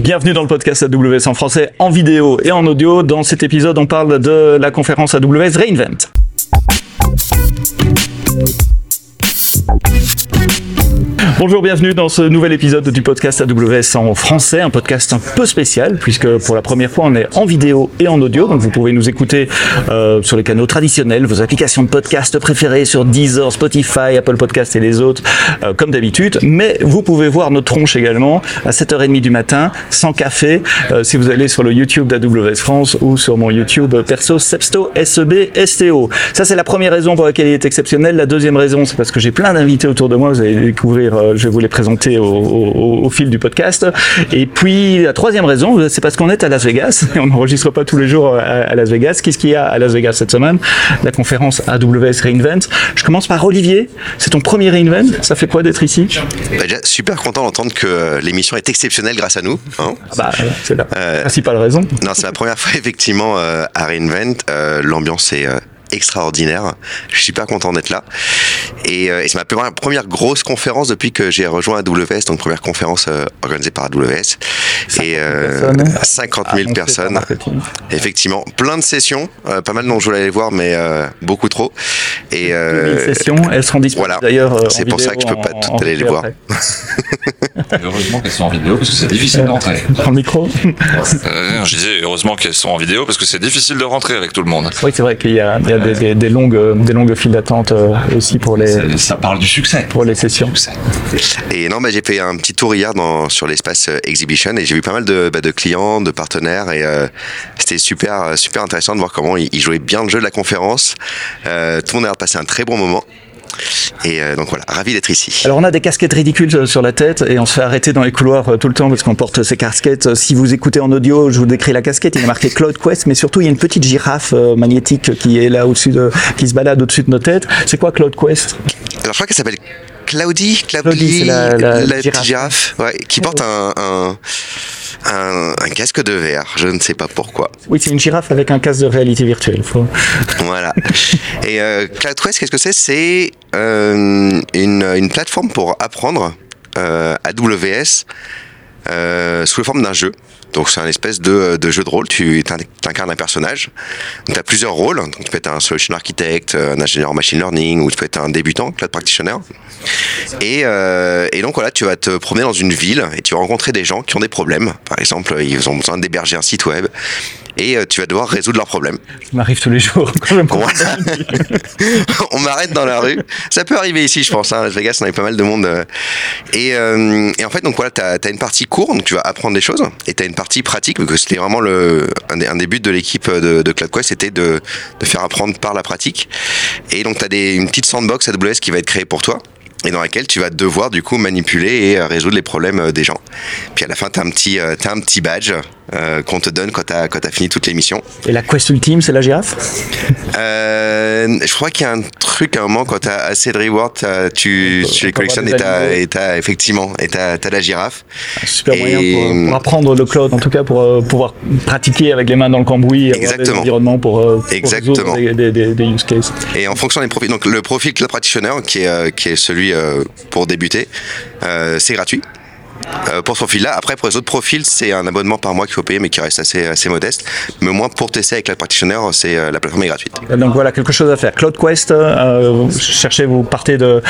Bienvenue dans le podcast AWS en français, en vidéo et en audio. Dans cet épisode, on parle de la conférence AWS Reinvent. Bonjour, bienvenue dans ce nouvel épisode du podcast AWS en français, un podcast un peu spécial puisque pour la première fois on est en vidéo et en audio, donc vous pouvez nous écouter euh, sur les canaux traditionnels, vos applications de podcast préférées sur Deezer, Spotify, Apple Podcast et les autres, euh, comme d'habitude, mais vous pouvez voir nos tronches également à 7h30 du matin, sans café, euh, si vous allez sur le YouTube d'AWS France ou sur mon YouTube perso Sepsto SEB STO. Ça c'est la première raison pour laquelle il est exceptionnel. La deuxième raison c'est parce que j'ai plein d'invités autour de moi, vous allez découvrir euh, je vais vous les présenter au, au, au, fil du podcast. Et puis la troisième raison, c'est parce qu'on est à Las Vegas et on n'enregistre pas tous les jours à, à Las Vegas. Qu'est-ce qu'il y a à Las Vegas cette semaine? La conférence AWS Reinvent. Je commence par Olivier. C'est ton premier Reinvent. Ça fait quoi d'être ici? Bah déjà, Super content d'entendre que l'émission est exceptionnelle grâce à nous. Hein ah bah, c'est la euh, principale raison. Non, c'est la première fois effectivement euh, à Reinvent. Euh, L'ambiance est extraordinaire. Je suis super content d'être là. Et, euh, et c'est ma première grosse conférence depuis que j'ai rejoint AWS, donc première conférence euh, organisée par AWS. 50 et euh, 50 000 personnes. Effectivement, plein de sessions, euh, pas mal dont je voulais aller voir, mais euh, beaucoup trop. Et sessions, elles seront disponibles voilà. d'ailleurs. C'est pour ça que je peux pas en, toutes aller les voir. heureusement qu'elles sont en vidéo parce que c'est difficile de rentrer. Prends le micro. Euh, je disais heureusement qu'elles sont en vidéo parce que c'est difficile de rentrer avec tout le monde. Oui, c'est vrai qu'il y a, il y a des, des, des, longues, des longues files d'attente euh, aussi pour les. Ça parle du succès. Pour les sessions. Et non, bah, j'ai fait un petit tour hier dans, sur l'espace euh, Exhibition et j'ai vu pas mal de, bah, de clients, de partenaires et euh, c'était super, super intéressant de voir comment ils, ils jouaient bien le jeu de la conférence. Euh, tout le monde a passé un très bon moment. Et euh, donc voilà, ravi d'être ici. Alors on a des casquettes ridicules sur la tête et on se fait arrêter dans les couloirs euh, tout le temps parce qu'on porte ces casquettes. Si vous écoutez en audio, je vous décris la casquette. Il est marqué Cloud Quest, mais surtout il y a une petite girafe euh, magnétique qui est là au-dessus de, qui se balade au-dessus de nos têtes. C'est quoi Cloud Quest? Alors je crois qu'elle s'appelle Cloudy, Cloudy, la, la, la, petite girafe, ouais, qui porte un, un un, un, casque de verre, je ne sais pas pourquoi. Oui, c'est une girafe avec un casque de réalité virtuelle. Faut... Voilà. Et euh, CloudQuest, qu'est-ce que c'est? C'est euh, une, une, plateforme pour apprendre euh, AWS sous la forme d'un jeu. Donc c'est un espèce de, jeu de rôle, tu incarnes un personnage. Tu as plusieurs rôles, donc tu peux être un solution architect, un ingénieur en machine learning, ou tu peux être un débutant, cloud practitioner. Et, euh, et, donc voilà, tu vas te promener dans une ville et tu vas rencontrer des gens qui ont des problèmes. Par exemple, ils ont besoin d'héberger un site web et euh, tu vas devoir résoudre leurs problèmes. Ça m'arrive tous les jours. on m'arrête dans la rue. Ça peut arriver ici, je pense. Hein. Las Vegas, on avait pas mal de monde. Et, euh, et en fait, donc voilà, tu as, as, une partie courte, donc tu vas apprendre des choses, et tu as une partie pratique, parce que c'était vraiment le, un, des, un des buts de l'équipe de, de CloudQuest, c'était de, de faire apprendre par la pratique. Et donc tu as des, une petite sandbox AWS qui va être créée pour toi et dans laquelle tu vas devoir du coup manipuler et résoudre les problèmes des gens. Puis à la fin, tu as, un petit, as un petit badge euh, qu'on te donne quand tu as, as, fini toutes les missions. Et la quest ultime, c'est la girafe? Euh, Je crois qu'il y a un truc à un moment, quand tu as assez de rewards, tu, tu les collectionnes et tu as, effectivement, et as, as, la girafe. Un super et... moyen pour, pour, apprendre le cloud, en tout cas pour euh, pouvoir pratiquer avec les mains dans le cambouis Exactement. des environnements pour, pour Exactement. Des, des, des, des, use cases. Et en fonction des profils, donc le profil Cloud Practitioner, qui est, qui est celui pour débuter, c'est gratuit. Euh, pour ce profil-là. Après, pour les autres profils, c'est un abonnement par mois qu'il faut payer, mais qui reste assez, assez modeste. Mais au moins, pour tester avec la Practitioner, c'est euh, la plateforme est gratuite. Donc voilà, quelque chose à faire. Cloud Quest, euh, cherchez, vous partez de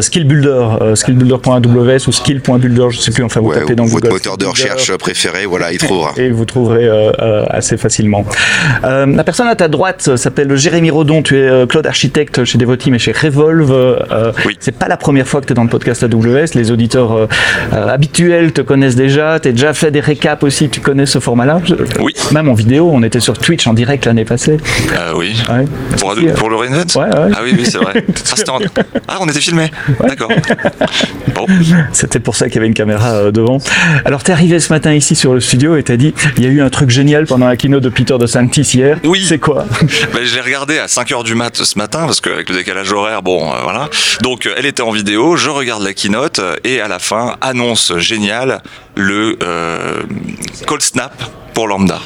Skill Builder, euh, skillbuilder.aws ou skill.builder, je sais plus, enfin vous ouais, tapez dans votre Google. moteur de recherche préféré, voilà, il trouvera. Et vous trouverez assez facilement. la personne à ta droite s'appelle Jérémy Rodon, tu es Cloud Architecte chez Devoteam et chez Revolve. oui. C'est pas la première fois que tu es dans le podcast AWS, les auditeurs habitués te connaissent déjà, tu as déjà fait des récaps aussi, tu connais ce format-là Oui. Même en vidéo, on était sur Twitch en direct l'année passée. Euh, oui. Ouais. Pour, pour, le Reinvent ouais, ouais. Ah oui, oui, c'est vrai. ah, en... ah, on était filmé. D'accord. Bon. C'était pour ça qu'il y avait une caméra euh, devant. Alors, tu es arrivé ce matin ici sur le studio et tu as dit il y a eu un truc génial pendant la keynote de Peter de Santis hier. Oui. C'est quoi ben, Je l'ai regardé à 5h du mat ce matin parce qu'avec le décalage horaire, bon, euh, voilà. Donc, elle était en vidéo, je regarde la keynote et à la fin, annonce géniale le euh, call snap pour Lambda.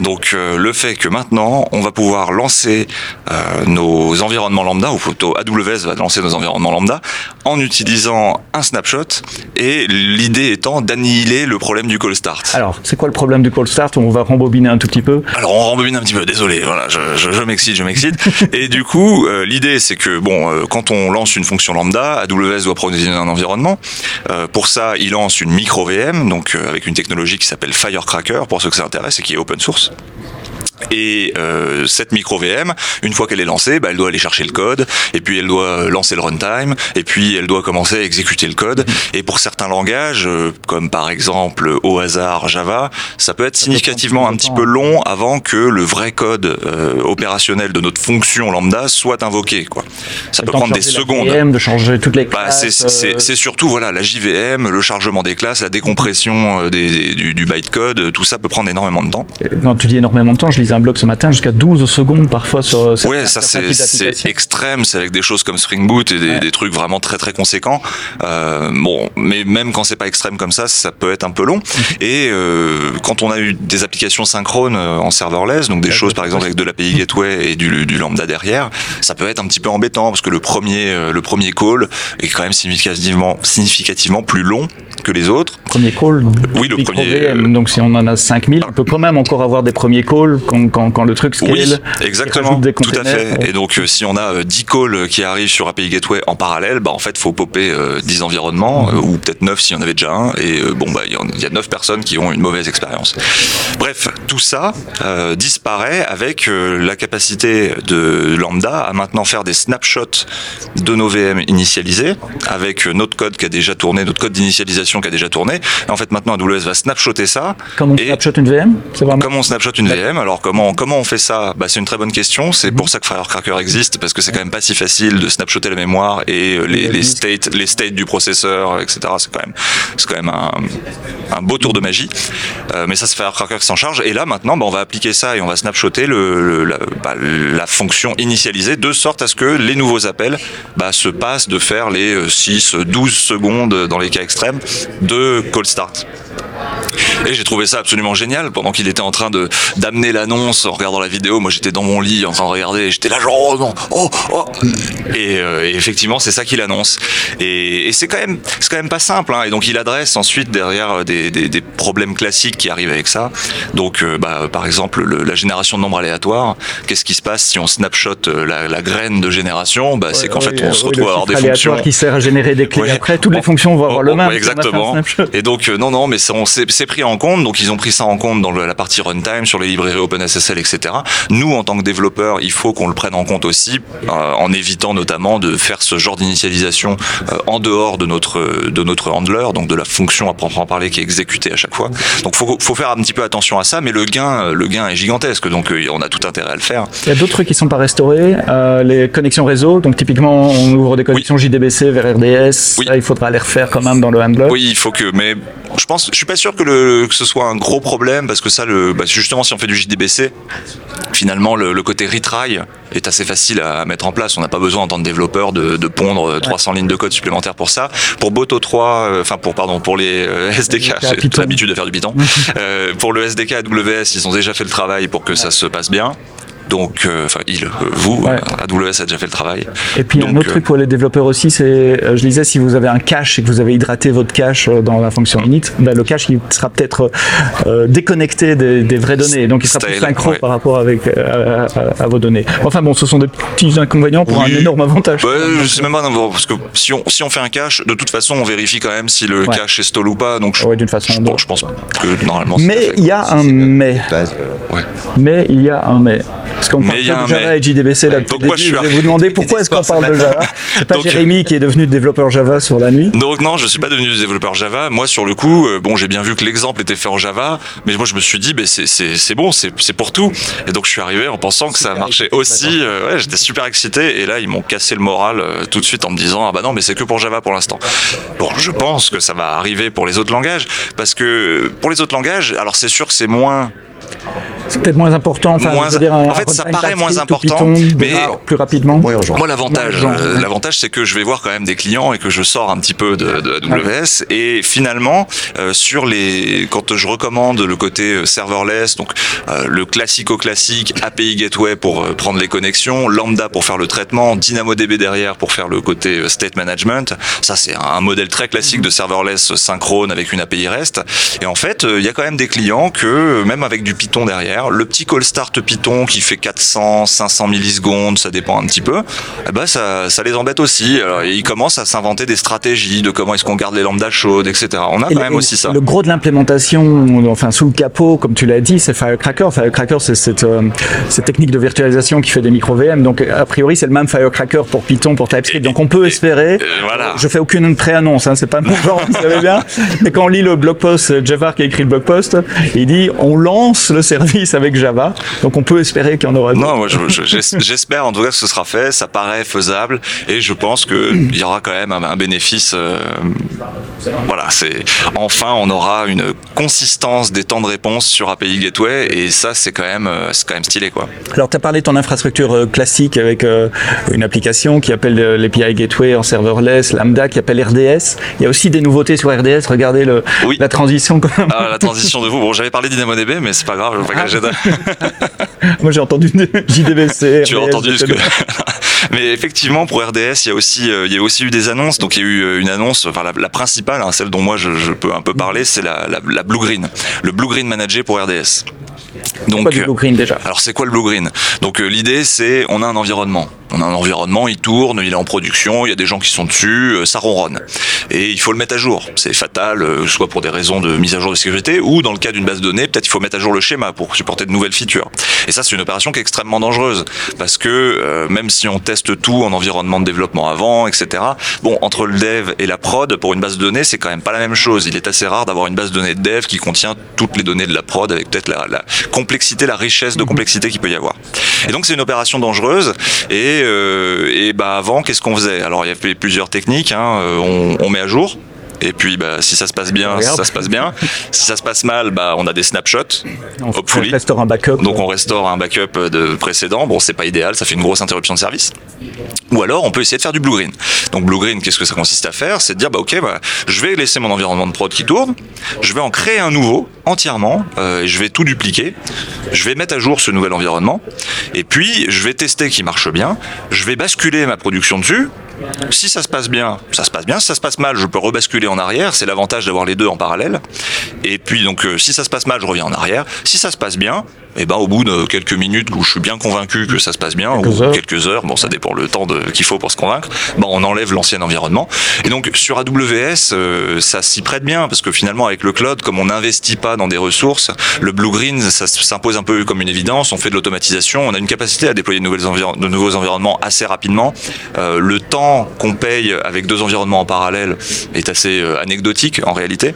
Donc euh, le fait que maintenant on va pouvoir lancer euh, nos environnements lambda, ou plutôt AWS va lancer nos environnements lambda en utilisant un snapshot et l'idée étant d'annihiler le problème du call start. Alors c'est quoi le problème du call start? On va rembobiner un tout petit peu. Alors on rembobine un petit peu, désolé, voilà, je, m'excite, je m'excite. et du coup, euh, l'idée c'est que bon, quand on lance une fonction lambda, AWS doit provisionner un environnement. Pour ça, il lance une micro VM, donc avec une technologie qui s'appelle Firecracker pour ceux que ça intéresse et qui est open source. Et euh, cette micro VM, une fois qu'elle est lancée, bah, elle doit aller chercher le code, et puis elle doit lancer le runtime, et puis elle doit commencer à exécuter le code. Et pour certains langages, euh, comme par exemple au hasard Java, ça peut être significativement un petit peu long avant que le vrai code euh, opérationnel de notre fonction lambda soit invoqué. Quoi. Ça peut prendre des secondes. VM, de changer toutes les Bah, classes. c'est- euh, surtout voilà la JVM, le chargement des classes, la décompression euh, des- du, du bytecode, tout ça peut prendre énormément de temps. Quand tu dis énormément de temps, je lisais un blog ce matin, jusqu'à 12 secondes parfois sur certains- Ouais, ça certains c'est extrême, c'est avec des choses comme Spring Boot et des, Ouais. des trucs vraiment très très conséquents. Euh, bon, mais même quand c'est pas extrême comme ça, ça peut être un peu long. Et euh, quand on a eu des applications synchrones euh, en serverless, donc des Ouais, choses par exemple avec de l'API Gateway et du, du lambda derrière, ça peut être un petit peu embêtant parce que le premier euh, le premier call est quand même significativement significativement plus long que les autres. Premier call. donc, Oui, le premier, VM, euh, donc si on en a 5000, on peut quand même encore avoir des premiers calls quand, quand, quand le truc scale. Oui, exactement, des tout à fait. Et donc, euh, si on a euh, 10 calls qui arrivent sur API Gateway en parallèle, bah, en fait, faut popper euh, 10 environnements, euh, ou peut-être 9 s'il y en avait déjà un, et euh, bon, bah, il y, a 9 personnes qui ont une mauvaise expérience. Bref, tout ça euh, disparaît avec euh, la capacité de Lambda à maintenant faire des snapshots de nos VM initialisés, avec euh, notre code qui a déjà tourné, notre code d'initialisation qui a déjà tourné. Et en fait, maintenant, AWS va snapshotter ça, Comme on snapshot une VM. Comment on snapshot une VM Alors comment comment on fait ça? Bah, C'est une très bonne question. C'est pour ça que Firecracker existe parce que c'est quand même pas si facile de snapshotter la mémoire et euh, les, les states les states du processeur, etc. C'est quand même c'est quand même un, un beau tour de magie. Euh, mais ça c'est Firecracker qui s'en charge. Et là maintenant, bah, on va appliquer ça et on va snapshotter le, le- la, bah, la fonction initialisée de sorte à ce que les nouveaux appels bah, se passent de faire les euh, 6, 12 secondes dans les cas extrêmes de call start. Et j'ai trouvé ça absolument génial pendant qu'il était en train de d'amener l'annonce en regardant la vidéo. Moi, j'étais dans mon lit en train de regarder. et J'étais là genre oh non, oh oh. Et, euh, et effectivement, c'est ça qu'il annonce. Et, et c'est quand même c'est quand même pas simple. Hein. Et donc, il adresse ensuite derrière euh, des, des, des problèmes classiques qui arrivent avec ça. Donc, euh, bah, par exemple, le- la génération de nombres aléatoires. Qu'est-ce qui se passe si on snapshot la, la graine de génération? Bah, c'est qu'en fait, on se retrouve à avoir des fonctions qui sert à générer des clés Ouais. après. Toutes les Oh, fonctions vont avoir oh, le oh, même. ouais, exactement. Et donc euh, non non mais c'est pris en compte donc ils ont pris ça en compte dans la partie runtime sur les librairies OpenSSL etc. Nous en tant que développeurs il faut qu'on le prenne en compte aussi euh, en évitant notamment de faire ce genre d'initialisation euh, en dehors de notre de notre handler donc de la fonction à proprement parler qui est exécutée à chaque fois. Donc faut faut faire un petit peu attention à ça mais le gain le gain est gigantesque donc euh, on a tout intérêt à le faire. Il y a d'autres trucs qui sont pas restaurés. euh, les connexions réseau. Donc typiquement, on ouvre des connexions JDBC vers RDS. Oui. Ça, il faudra les refaire quand même dans le handler. Oui, il faut que, mais je pense, je suis pas sûr que, le, que ce soit un gros problème parce que ça, le, bah, justement, si on fait du JDBC, finalement, le, le côté retry est assez facile à mettre en place. On n'a pas besoin en tant que développeur de, de pondre euh, 300 lignes de code supplémentaires pour ça. Pour Boto 3, euh, enfin pour pardon, pour les euh, SDK, j'ai l'habitude de faire du Python. Euh, pour le SDK AWS, ils ont déjà fait le travail pour que ça se passe bien. Donc, euh, enfin, il, euh, vous, Ouais. AWS a déjà fait le travail. Et puis un autre euh, truc pour les développeurs aussi, c'est, euh, je disais, si vous avez un cache et que vous avez hydraté votre cache euh, dans la fonction init, ben, le cache il sera peut-être euh, déconnecté des, des vraies données, donc il sera plus Style, synchro ouais. par rapport avec euh, à, à- à vos données. Enfin bon, ce sont des petits inconvénients pour Oui. un énorme avantage. Ouais, je sais même pas, non, parce que si on, si on fait un cache, de toute façon, on vérifie quand même si le Ouais. cache est stall ou pas. Donc, je, Ouais, d'une façon je, pense- je pense que normalement. c'est Mais il y a un mais. Ouais. Mais il y a un mais. Parce qu'on parle de Java mais. et JDBC là depuis Donc le moi, début. je vais vous demander pourquoi est-ce qu'on parle de Java. C'est pas Jérémy qui est devenu développeur Java sur la nuit. Donc non, je suis pas devenu développeur Java. Moi, sur le coup, euh, bon, j'ai bien vu que l'exemple était fait en Java, mais moi, je me suis dit, ben c'est bon, c'est c'est pour tout. Et donc, je suis arrivé en pensant que ça marchait aussi. euh, ouais, j'étais super excité. Et là, ils m'ont cassé le moral euh, tout de suite en me disant, ah bah non, mais c'est que pour Java pour l'instant. Bon, je pense que ça va arriver pour les autres langages, parce que pour les autres langages, alors c'est sûr que c'est moins c'est peut-être moins important. Enfin, Moins- je veux dire, un en fait, ça paraît moins important, Python mais- démarre plus rapidement. Moi, l'avantage, Moins urgent, euh, l'avantage, c'est que je vais voir quand même des clients et que je sors un petit peu de, de AWS. Et finalement, euh, sur les, quand je recommande le côté euh, serverless, donc euh, le classico-classique API Gateway pour euh, prendre les connexions, Lambda pour faire le traitement, DynamoDB derrière pour faire le côté state management. Ça, c'est un, un modèle très classique de serverless synchrone avec une API REST. Et en fait, euh, il y a quand même des clients que, même avec du Python derrière, le petit call start Python qui fait 400, 500 millisecondes, ça dépend un petit peu, eh ben ça, ça les embête aussi. Alors, ils commencent à s'inventer des stratégies de comment est-ce qu'on garde les lambdas chaudes, etc. On a Et quand même aussi ça. Le gros de l'implémentation, enfin sous le capot, comme tu l'as dit, c'est Firecracker. Firecracker, c'est cette, euh, cette technique de virtualisation qui fait des micro VM. Donc a priori, c'est le même Firecracker pour Python, pour TypeScript. Donc on peut espérer. euh, voilà. Je fais aucune pré-annonce, hein, c'est pas mon genre, vous savez bien. Mais quand on lit le blog post, euh, Javar qui a écrit le blog post, il dit on lance le service avec Java. Donc on peut espérer qu'il y en aura. Non, je- j'espère en tout cas que ce sera fait. Ça paraît faisable et je pense que il y aura quand même un, un bénéfice. euh, voilà, c'est enfin on aura une consistance des temps de réponse sur API Gateway et ça c'est quand même euh, c'est quand même stylé quoi. Alors, tu as parlé de ton infrastructure euh, classique avec euh, une application qui appelle l'API Gateway en serverless, Lambda qui appelle RDS. Il y a aussi des nouveautés sur RDS. Regardez le, Oui. la transition quand même. Ah, la transition de vous. Bon, j'avais parlé d'DynamoDB, mais c'est pas grave. je pas Moi, j'ai entendu JDBC. tu as entendu ce que. Mais effectivement, pour RDS, il y a aussi, euh, il y a aussi eu des annonces. Donc, il y a eu euh, une annonce, enfin la, la principale, hein, celle dont moi je, je peux un peu parler, c'est la, la, la Blue Green, le Blue Green Manager pour RDS. Donc, Pas du Blue Green déjà. alors c'est quoi le Blue Green? Donc euh, l'idée c'est on a un environnement. On a un environnement, il tourne, il est en production, il y a des gens qui sont dessus, euh, ça ronronne. Et il faut le mettre à jour. C'est fatal, euh, soit pour des raisons de mise à jour de sécurité, ou dans le cas d'une base de données, peut-être il faut mettre à jour le schéma pour supporter de nouvelles features. Et ça c'est une opération qui est extrêmement dangereuse, parce que euh, même si on teste tout en environnement de développement avant, etc., bon, entre le dev et la prod, pour une base de données, c'est quand même pas la même chose. Il est assez rare d'avoir une base de données de dev qui contient toutes les données de la prod, avec peut-être la, la complexité, la richesse de complexité qu'il peut y avoir. Et donc c'est une opération dangereuse. Et, euh, et bah avant, qu'est-ce qu'on faisait? Alors il y avait plusieurs techniques. hein. Euh, On, on met à jour. Et puis, bah, si ça se passe bien, ça se passe bien. Si ça se passe mal, bah, on a des snapshots. On hopefully. restaure un backup. Donc on restaure un backup de précédent. Bon, c'est pas idéal, ça fait une grosse interruption de service. Ou alors on peut essayer de faire du blue green. Donc blue green, qu'est-ce que ça consiste à faire? C'est de dire bah ok, bah, je vais laisser mon environnement de prod qui tourne, je vais en créer un nouveau entièrement, euh, et je vais tout dupliquer, je vais mettre à jour ce nouvel environnement, et puis je vais tester qu'il marche bien, je vais basculer ma production dessus. Si ça se passe bien, ça se passe bien. Si ça se passe mal, je peux rebasculer en arrière. C'est l'avantage d'avoir les deux en parallèle. Et puis donc, euh, si ça se passe mal, je reviens en arrière. Si ça se passe bien, et ben au bout de quelques minutes où je suis bien convaincu que ça se passe bien, Quelques ou heures. quelques heures, bon ça dépend le temps qu'il faut pour se convaincre, ben on enlève l'ancien environnement. Et donc sur AWS, euh, ça s'y prête bien parce que finalement avec le cloud, comme on n'investit pas dans des ressources, le blue green ça s'impose un peu comme une évidence. On fait de l'automatisation, on a une capacité à déployer de, nouvelles environ- de nouveaux environnements assez rapidement. Euh, le temps qu'on paye avec deux environnements en parallèle est assez euh, anecdotique en réalité.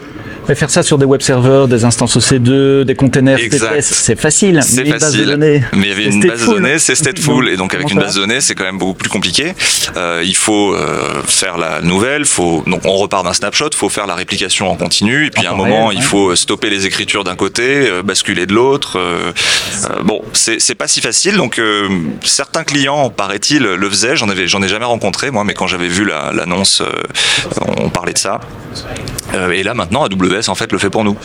Mais faire ça sur des web servers, des instances EC2, des containers. TTS, c'est facile. C'est base de facile, données, mais il y avait une base de données, c'est stateful, et donc avec une base de données, c'est quand même beaucoup plus compliqué. Euh, il faut euh, faire la nouvelle, faut donc on repart d'un snapshot, faut faire la réplication en continu, et puis à un moment il faut stopper les écritures d'un côté, euh, basculer de l'autre. euh, euh, bon, c'est pas si facile, donc euh, certains clients, paraît-il, le faisaient. J'en avais, j'en ai jamais rencontré moi, mais quand j'avais vu la- l'annonce, euh, on parlait de ça. Euh, et là maintenant, AWS en fait le fait pour nous.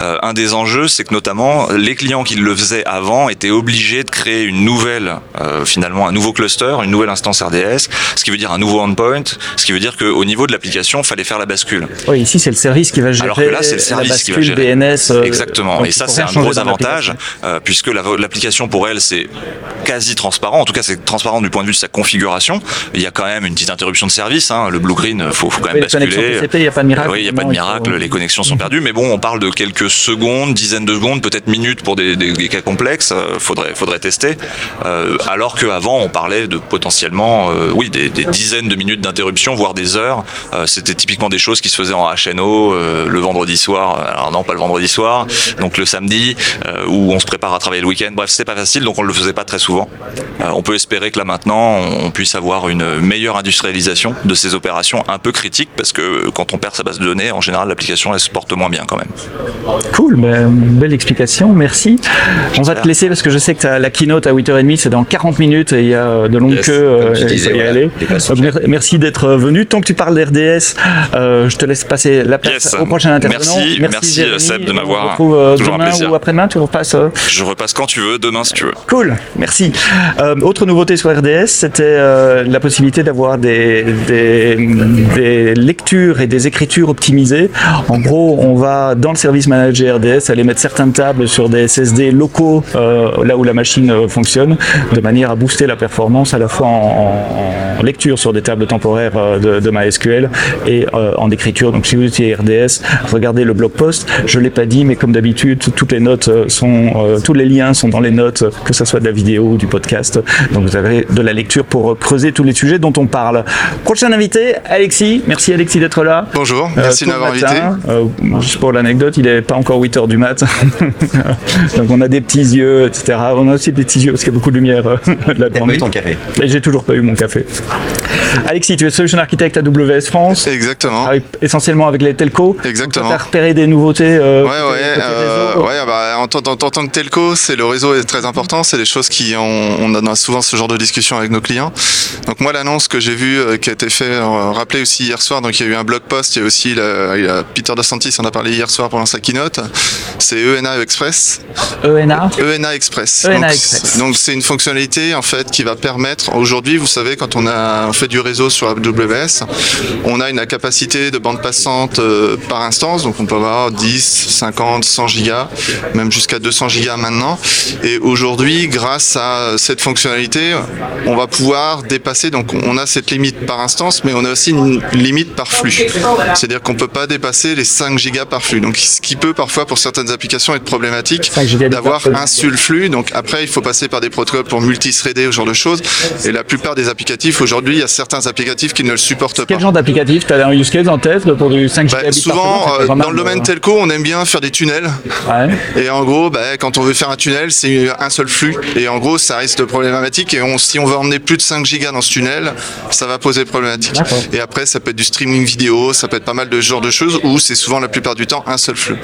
Euh, un des enjeux, c'est que notamment les clients qui le faisaient avant étaient obligés de créer une nouvelle, euh, finalement un nouveau cluster, une nouvelle instance RDS, ce qui veut dire un nouveau endpoint, ce qui veut dire qu'au niveau de l'application, il fallait faire la bascule. Oui, ici c'est le service qui va gérer Alors que là, c'est le service la qui va bascule gérer. DNS. euh, Exactement. Et ça, c'est un gros avantage, puisque la- l'application pour elle, c'est quasi transparent. En tout cas, c'est transparent du point de vue de sa configuration. Il y a quand même une petite interruption de service. Hein. Le blue green, faut, faut quand même basculer. Il n'y a pas de miracle. Oui, il n'y a pas de miracle, les connexions sont perdues, mais bon, on parle de quelques secondes, dizaines de secondes, peut-être minutes pour des, des- des cas complexes, euh, faudrait, faudrait tester. Euh, alors qu'avant, on parlait de potentiellement, euh, oui, des, des dizaines de minutes d'interruption, voire des heures. Euh, C'était typiquement des choses qui se faisaient en HNO euh, le vendredi soir, alors non, pas le vendredi soir, donc le samedi, euh, où on se prépare à travailler le week-end. Bref, c'était pas facile, donc on le faisait pas très souvent. On peut espérer que là maintenant, on puisse avoir une meilleure industrialisation de ces opérations un peu critiques, parce que quand on perd sa base de données, en général, l'application elle se porte moins bien quand même. Cool, ben, belle explication, merci. On va te laisser parce que je sais que as la keynote à 8h30, c'est dans 40 minutes et il y a de longues Yes, queues. euh, tu disais, voilà, aller. mer- merci d'être venu. Tant que tu parles d'RDS, euh, je te laisse passer la place Yes. au prochain intervenant. Merci, merci, Jérémy. Seb, de On m'avoir. se retrouve euh, demain ou après-demain, tu repasses. euh, Je repasse quand tu veux, demain si tu veux. Cool, merci. Euh, autre nouveauté sur RDS, c'était euh, la possibilité d'avoir des, des, des lectures et des écritures optimisées. En gros, on va dans le service manager RDS aller mettre certaines tables sur des SSD locaux euh, là où la machine euh, fonctionne, de manière à booster la performance à la fois en, en lecture sur des tables temporaires euh, de, de MySQL et euh, en écriture. Donc si vous utilisez RDS, regardez le blog post. Je l'ai pas dit, mais comme d'habitude, toutes les notes sont, euh, tous les liens sont dans les notes, que ce soit de la vidéo ou du podcast. Donc vous avez de la lecture pour creuser tous les sujets dont on parle. Prochain invité, Alexis. Merci Alexis d'être là. Bonjour, merci de m'avoir invité. Euh, juste pour l'anecdote, il est pas encore 8 heures du mat. Donc on a des petits yeux, etc. On a aussi des petits yeux parce qu'il y a beaucoup de lumière là-dedans. pas eu ton café? Et j'ai toujours pas eu mon café. Alexis, tu es solution architecte à WS France. Exactement. Travaille essentiellement avec les telcos. Exactement. Tu as repéré des nouveautés euh, Ouais, ouais, côté euh, ouais, bah, en, tant- en tant- en tant que telco, c'est le réseau est très important. C'est des choses qui on a souvent ce genre de discussion avec nos clients. Donc moi, l'annonce que j'ai vue, euh, qui a été fait, euh, rappelé aussi hier soir. Donc il y a eu un blog post. Il y a aussi la- il y a Peter DeSantis en a parlé hier soir pendant sa keynote. C'est ENA Express. ENA. ENA Express. ENA donc, Express. donc c'est une fonctionnalité en fait qui va permettre aujourd'hui, vous savez, quand on a on fait du réseau sur AWS, on a une capacité de bande passante euh, par instance, donc on peut avoir 10, 50, 100 gigas, même jusqu'à 200 gigas maintenant. Et aujourd'hui, grâce à cette fonctionnalité, on va pouvoir dépasser. Donc on a cette limite par instance, mais on a aussi une limite par flux. C'est-à-dire qu'on peut pas dépasser les 5 gigas par flux. Donc ce qui peut parfois pour certaines applications être problématique 5 d'avoir un seul flux. Donc après, il faut passer par des protocoles pour multithreader, ce genre de choses. Et la plupart des applicatifs aujourd'hui, il y a certains applicatifs qui ne le supportent pas. Quel genre d'applicatif Tu as un use case en tête pour du 5 Bah, gigabits par souvent, seconde, euh, dans le domaine euh, telco, on aime bien faire des tunnels. Ouais. Et en gros, bah, quand on veut faire un tunnel, c'est un seul flux. Et en gros, ça risque de problématique. Et on, si on veut emmener plus de 5 gigas dans ce tunnel, ça va poser problématique. Et après, ça peut être du streaming vidéo, ça peut être pas mal de genre de choses où c'est souvent la plupart du temps un seul flux.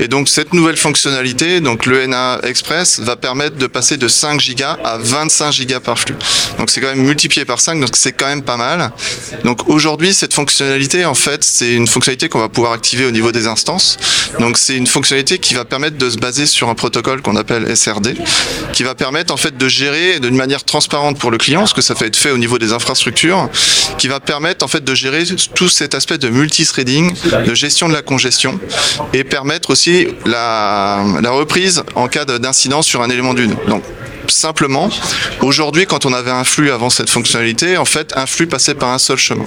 Et donc, cette nouvelle fonctionnalité, donc le Express, va permettre de passer de 5 gigas à 25 gigas par flux. Donc, c'est quand même multiplié par 5, donc c'est quand même pas mal. Donc, aujourd'hui, cette fonctionnalité, en fait, c'est une fonctionnalité qu'on va pouvoir activer au niveau des instances. Donc, c'est une fonctionnalité qui va permettre de se baser sur un protocole qu'on appelle SRD, qui va permettre, en fait, de gérer d'une manière transparente pour le client, parce que ça va être fait au niveau des infrastructures, qui va permettre, en fait, de gérer tout cet aspect de multithreading, de gestion de la et permettre aussi la, reprise en cas de- d'incident sur un élément d'une. Simplement, aujourd'hui, quand on avait un flux avant cette fonctionnalité, en fait, un flux passait par un seul chemin.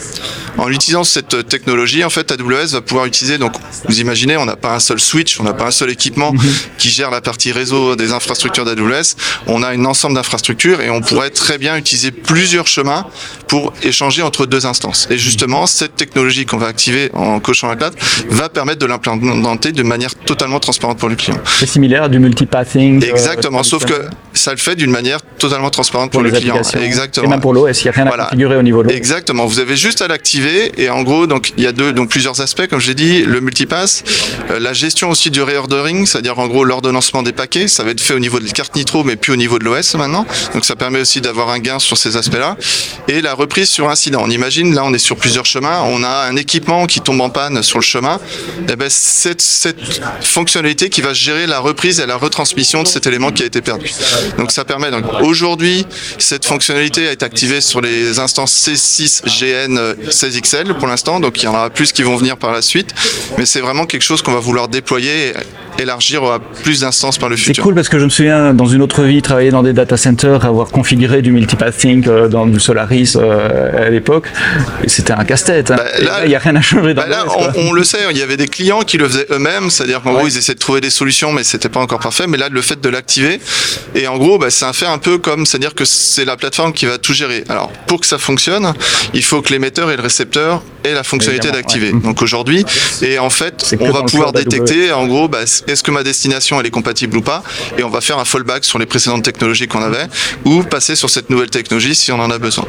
En utilisant cette technologie, en fait, AWS va pouvoir utiliser, donc, vous imaginez, on n'a pas un seul switch, on n'a pas un seul équipement qui gère la partie réseau des infrastructures d'AWS, on a un ensemble d'infrastructures et on pourrait très bien utiliser plusieurs chemins pour échanger entre deux instances. Et justement, cette technologie qu'on va activer en cochant la cloud va permettre de l'implémenter de manière totalement transparente pour le client. C'est similaire à du multipathing. euh, Exactement, sauf que ça le fait d'une manière totalement transparente pour le client. Exactement. Et même pour l'OS, il n'y a rien à configurer au niveau de l'OS. Exactement. Vous avez juste à l'activer et en gros, donc il y a deux, donc plusieurs aspects, comme j'ai dit, le multipass, euh, la gestion aussi du reordering, c'est-à-dire en gros l'ordonnancement des paquets, ça va être fait au niveau des cartes Nitro, mais plus au niveau de l'OS maintenant. Donc ça permet aussi d'avoir un gain sur ces aspects-là et la reprise sur incident. On imagine, là, on est sur plusieurs chemins, on a un équipement qui tombe en panne sur le chemin. Et ben cette, cette fonctionnalité qui va gérer la reprise et la retransmission de cet élément qui a été perdu. Donc ça permet donc aujourd'hui cette fonctionnalité été activée sur les instances C6 GN euh, 16XL pour l'instant, donc il y en aura plus qui vont venir par la suite, mais c'est vraiment quelque chose qu'on va vouloir déployer et élargir à plus d'instances par le C'est futur. cool parce que je me souviens dans une autre vie travailler dans des data centers, avoir configuré du multipathing euh, dans du Solaris euh, à l'époque, c'était un casse-tête. hein. Bah, là- il n'y a rien à changer dans Bah là, on, on le sait, il y avait des clients qui le faisaient eux-mêmes, c'est-à-dire qu'en Ouais. gros, ils essaient de trouver des solutions, mais c'était pas encore parfait. Mais là, le fait de l'activer, et en gros, bah, c'est un fait un peu comme, c'est-à-dire que c'est la plateforme qui va tout gérer. Alors, pour que ça fonctionne, il faut que l'émetteur et le récepteur aient la fonctionnalité d'activer. Donc aujourd'hui, et en fait, on va pouvoir détecter, en gros, bah, est-ce que ma destination elle est compatible ou pas, et on va faire un fallback sur les précédentes technologies qu'on avait, ou passer sur cette nouvelle technologie si on en a besoin.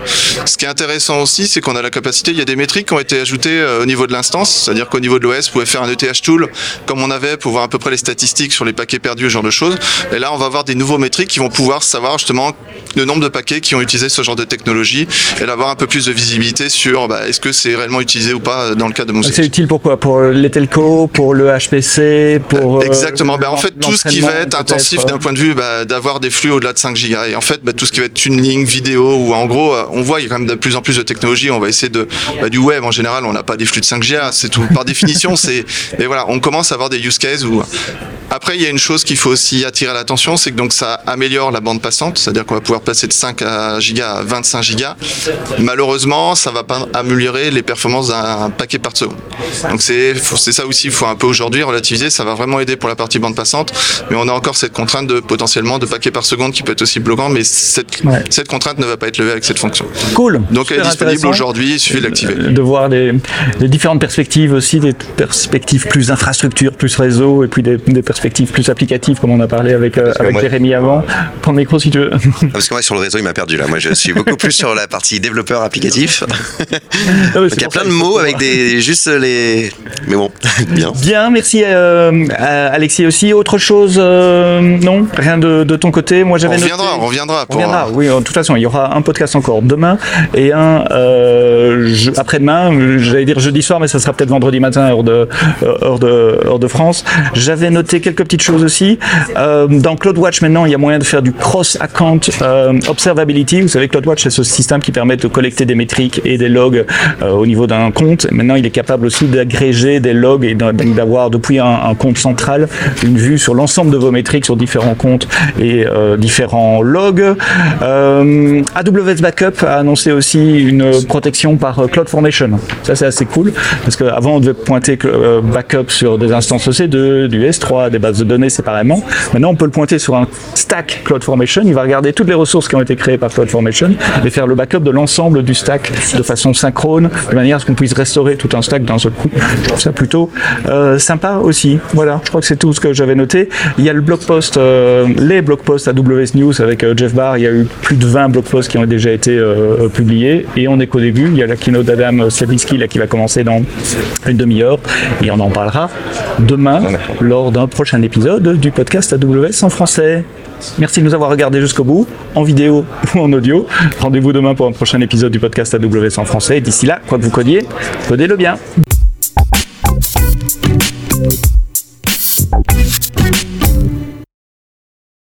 Ce qui est intéressant aussi, c'est qu'on a la capacité, il y a des métriques qui ont été ajoutées euh, au niveau de l'instance, c'est-à-dire qu'au niveau de l'OS, vous pouvez faire un ETH tool comme on avait pour voir à peu près les statistiques sur les paquets perdus, ce genre de choses. Et là, on va avoir des nouveaux métriques qui vont pouvoir savoir justement le nombre de paquets qui ont utilisé ce genre de technologie et d'avoir un peu plus de visibilité sur bah, est-ce que c'est réellement utilisé ou pas dans le cas de mon C'est utile pour quoi? Pour les telcos, pour le HPC, pour... Euh, Exactement. Ben, en fait, tout ce qui va être intensif d'un point de vue bah, d'avoir des flux au-delà de 5 gigas. Et en fait, tout ce qui va être tuning, vidéo, ou en gros, euh, on voit il y a quand même de plus en plus de technologies. On va essayer de... Du web, en général, on n'a pas des flux de 5 gigas. C'est tout. Par définition, c'est... Et voilà, on commence à avoir des use cases où... Après, il y a une chose qu'il faut aussi attirer l'attention, c'est que donc ça améliore la bande passante, c'est-à-dire qu'on va pouvoir passer de 5 gigas à 25 gigas. Malheureusement, ça va pas améliorer les performances d'un paquet par seconde. Donc c'est ça aussi, il faut un peu aujourd'hui relativiser. Ça va vraiment aider pour la partie bande passante, mais on a encore cette contrainte de potentiellement de paquets par seconde qui peut être aussi bloquant, mais cette, cette contrainte ne va pas être levée avec cette fonction. Cool. Donc elle est disponible aujourd'hui, il suffit de l'activer. De voir des, différentes perspectives aussi, des perspectives plus infrastructure, plus réseau, et puis des, des perspectives plus applicatives, comme on a parlé avec, euh, avec. Jérémy avant. Prends le micro si tu veux. Parce que moi, sur le réseau, il m'a perdu là. Moi, je suis beaucoup plus sur la partie développeur applicatif. Non, Donc, il y a plein de mots avec des juste les. Mais bon, bien. Bien, merci euh, Alexis aussi. Autre chose euh, Non Rien de, de, ton côté Moi, j'avais. On reviendra, on reviendra. On reviendra, oui. De toute façon, il y aura un podcast encore demain et un je, après-demain. J'allais dire jeudi soir, mais ça sera peut-être vendredi matin, heure de, heure de, heure de France. J'avais noté quelques petites choses aussi. Euh, dans CloudWatch, maintenant, il y a moyen de faire du cross-account euh, observability. Vous savez, CloudWatch, c'est ce système qui permet de collecter des métriques et des logs euh, au niveau d'un compte. Maintenant, il est capable aussi d'agréger des logs et d'avoir, depuis un, compte central, une vue sur l'ensemble de vos métriques sur différents comptes et euh, différents logs. AWS Backup a annoncé aussi une protection par CloudFormation. Ça, c'est assez cool parce qu'avant, on devait pointer backup sur des instances EC2, du S3, des bases de données séparément. Maintenant, on peut le pointer sur un stack CloudFormation. Il va regarder toutes les ressources qui ont été créées par CloudFormation et faire le backup de l'ensemble du stack de façon synchrone, de manière à ce qu'on puisse restaurer tout un stack d'un seul coup. Je trouve ça plutôt euh, sympa aussi. Voilà, je crois que c'est tout ce que j'avais noté. Il y a le blog post, euh, les blog posts AWS News avec euh, Jeff Barr. Il y a eu plus de 20 blog posts qui ont déjà été publiés. Et on est qu'au début. Il y a la keynote d'Adam Slavinsky là qui va commencer dans une demi-heure et on en parlera demain lors d'un prochain épisode du podcast AWS en français. Merci de nous avoir regardé jusqu'au bout, en vidéo ou en audio. Rendez-vous demain pour un prochain épisode du podcast AWS en français. D'ici là, quoi que vous codiez, codez-le bien.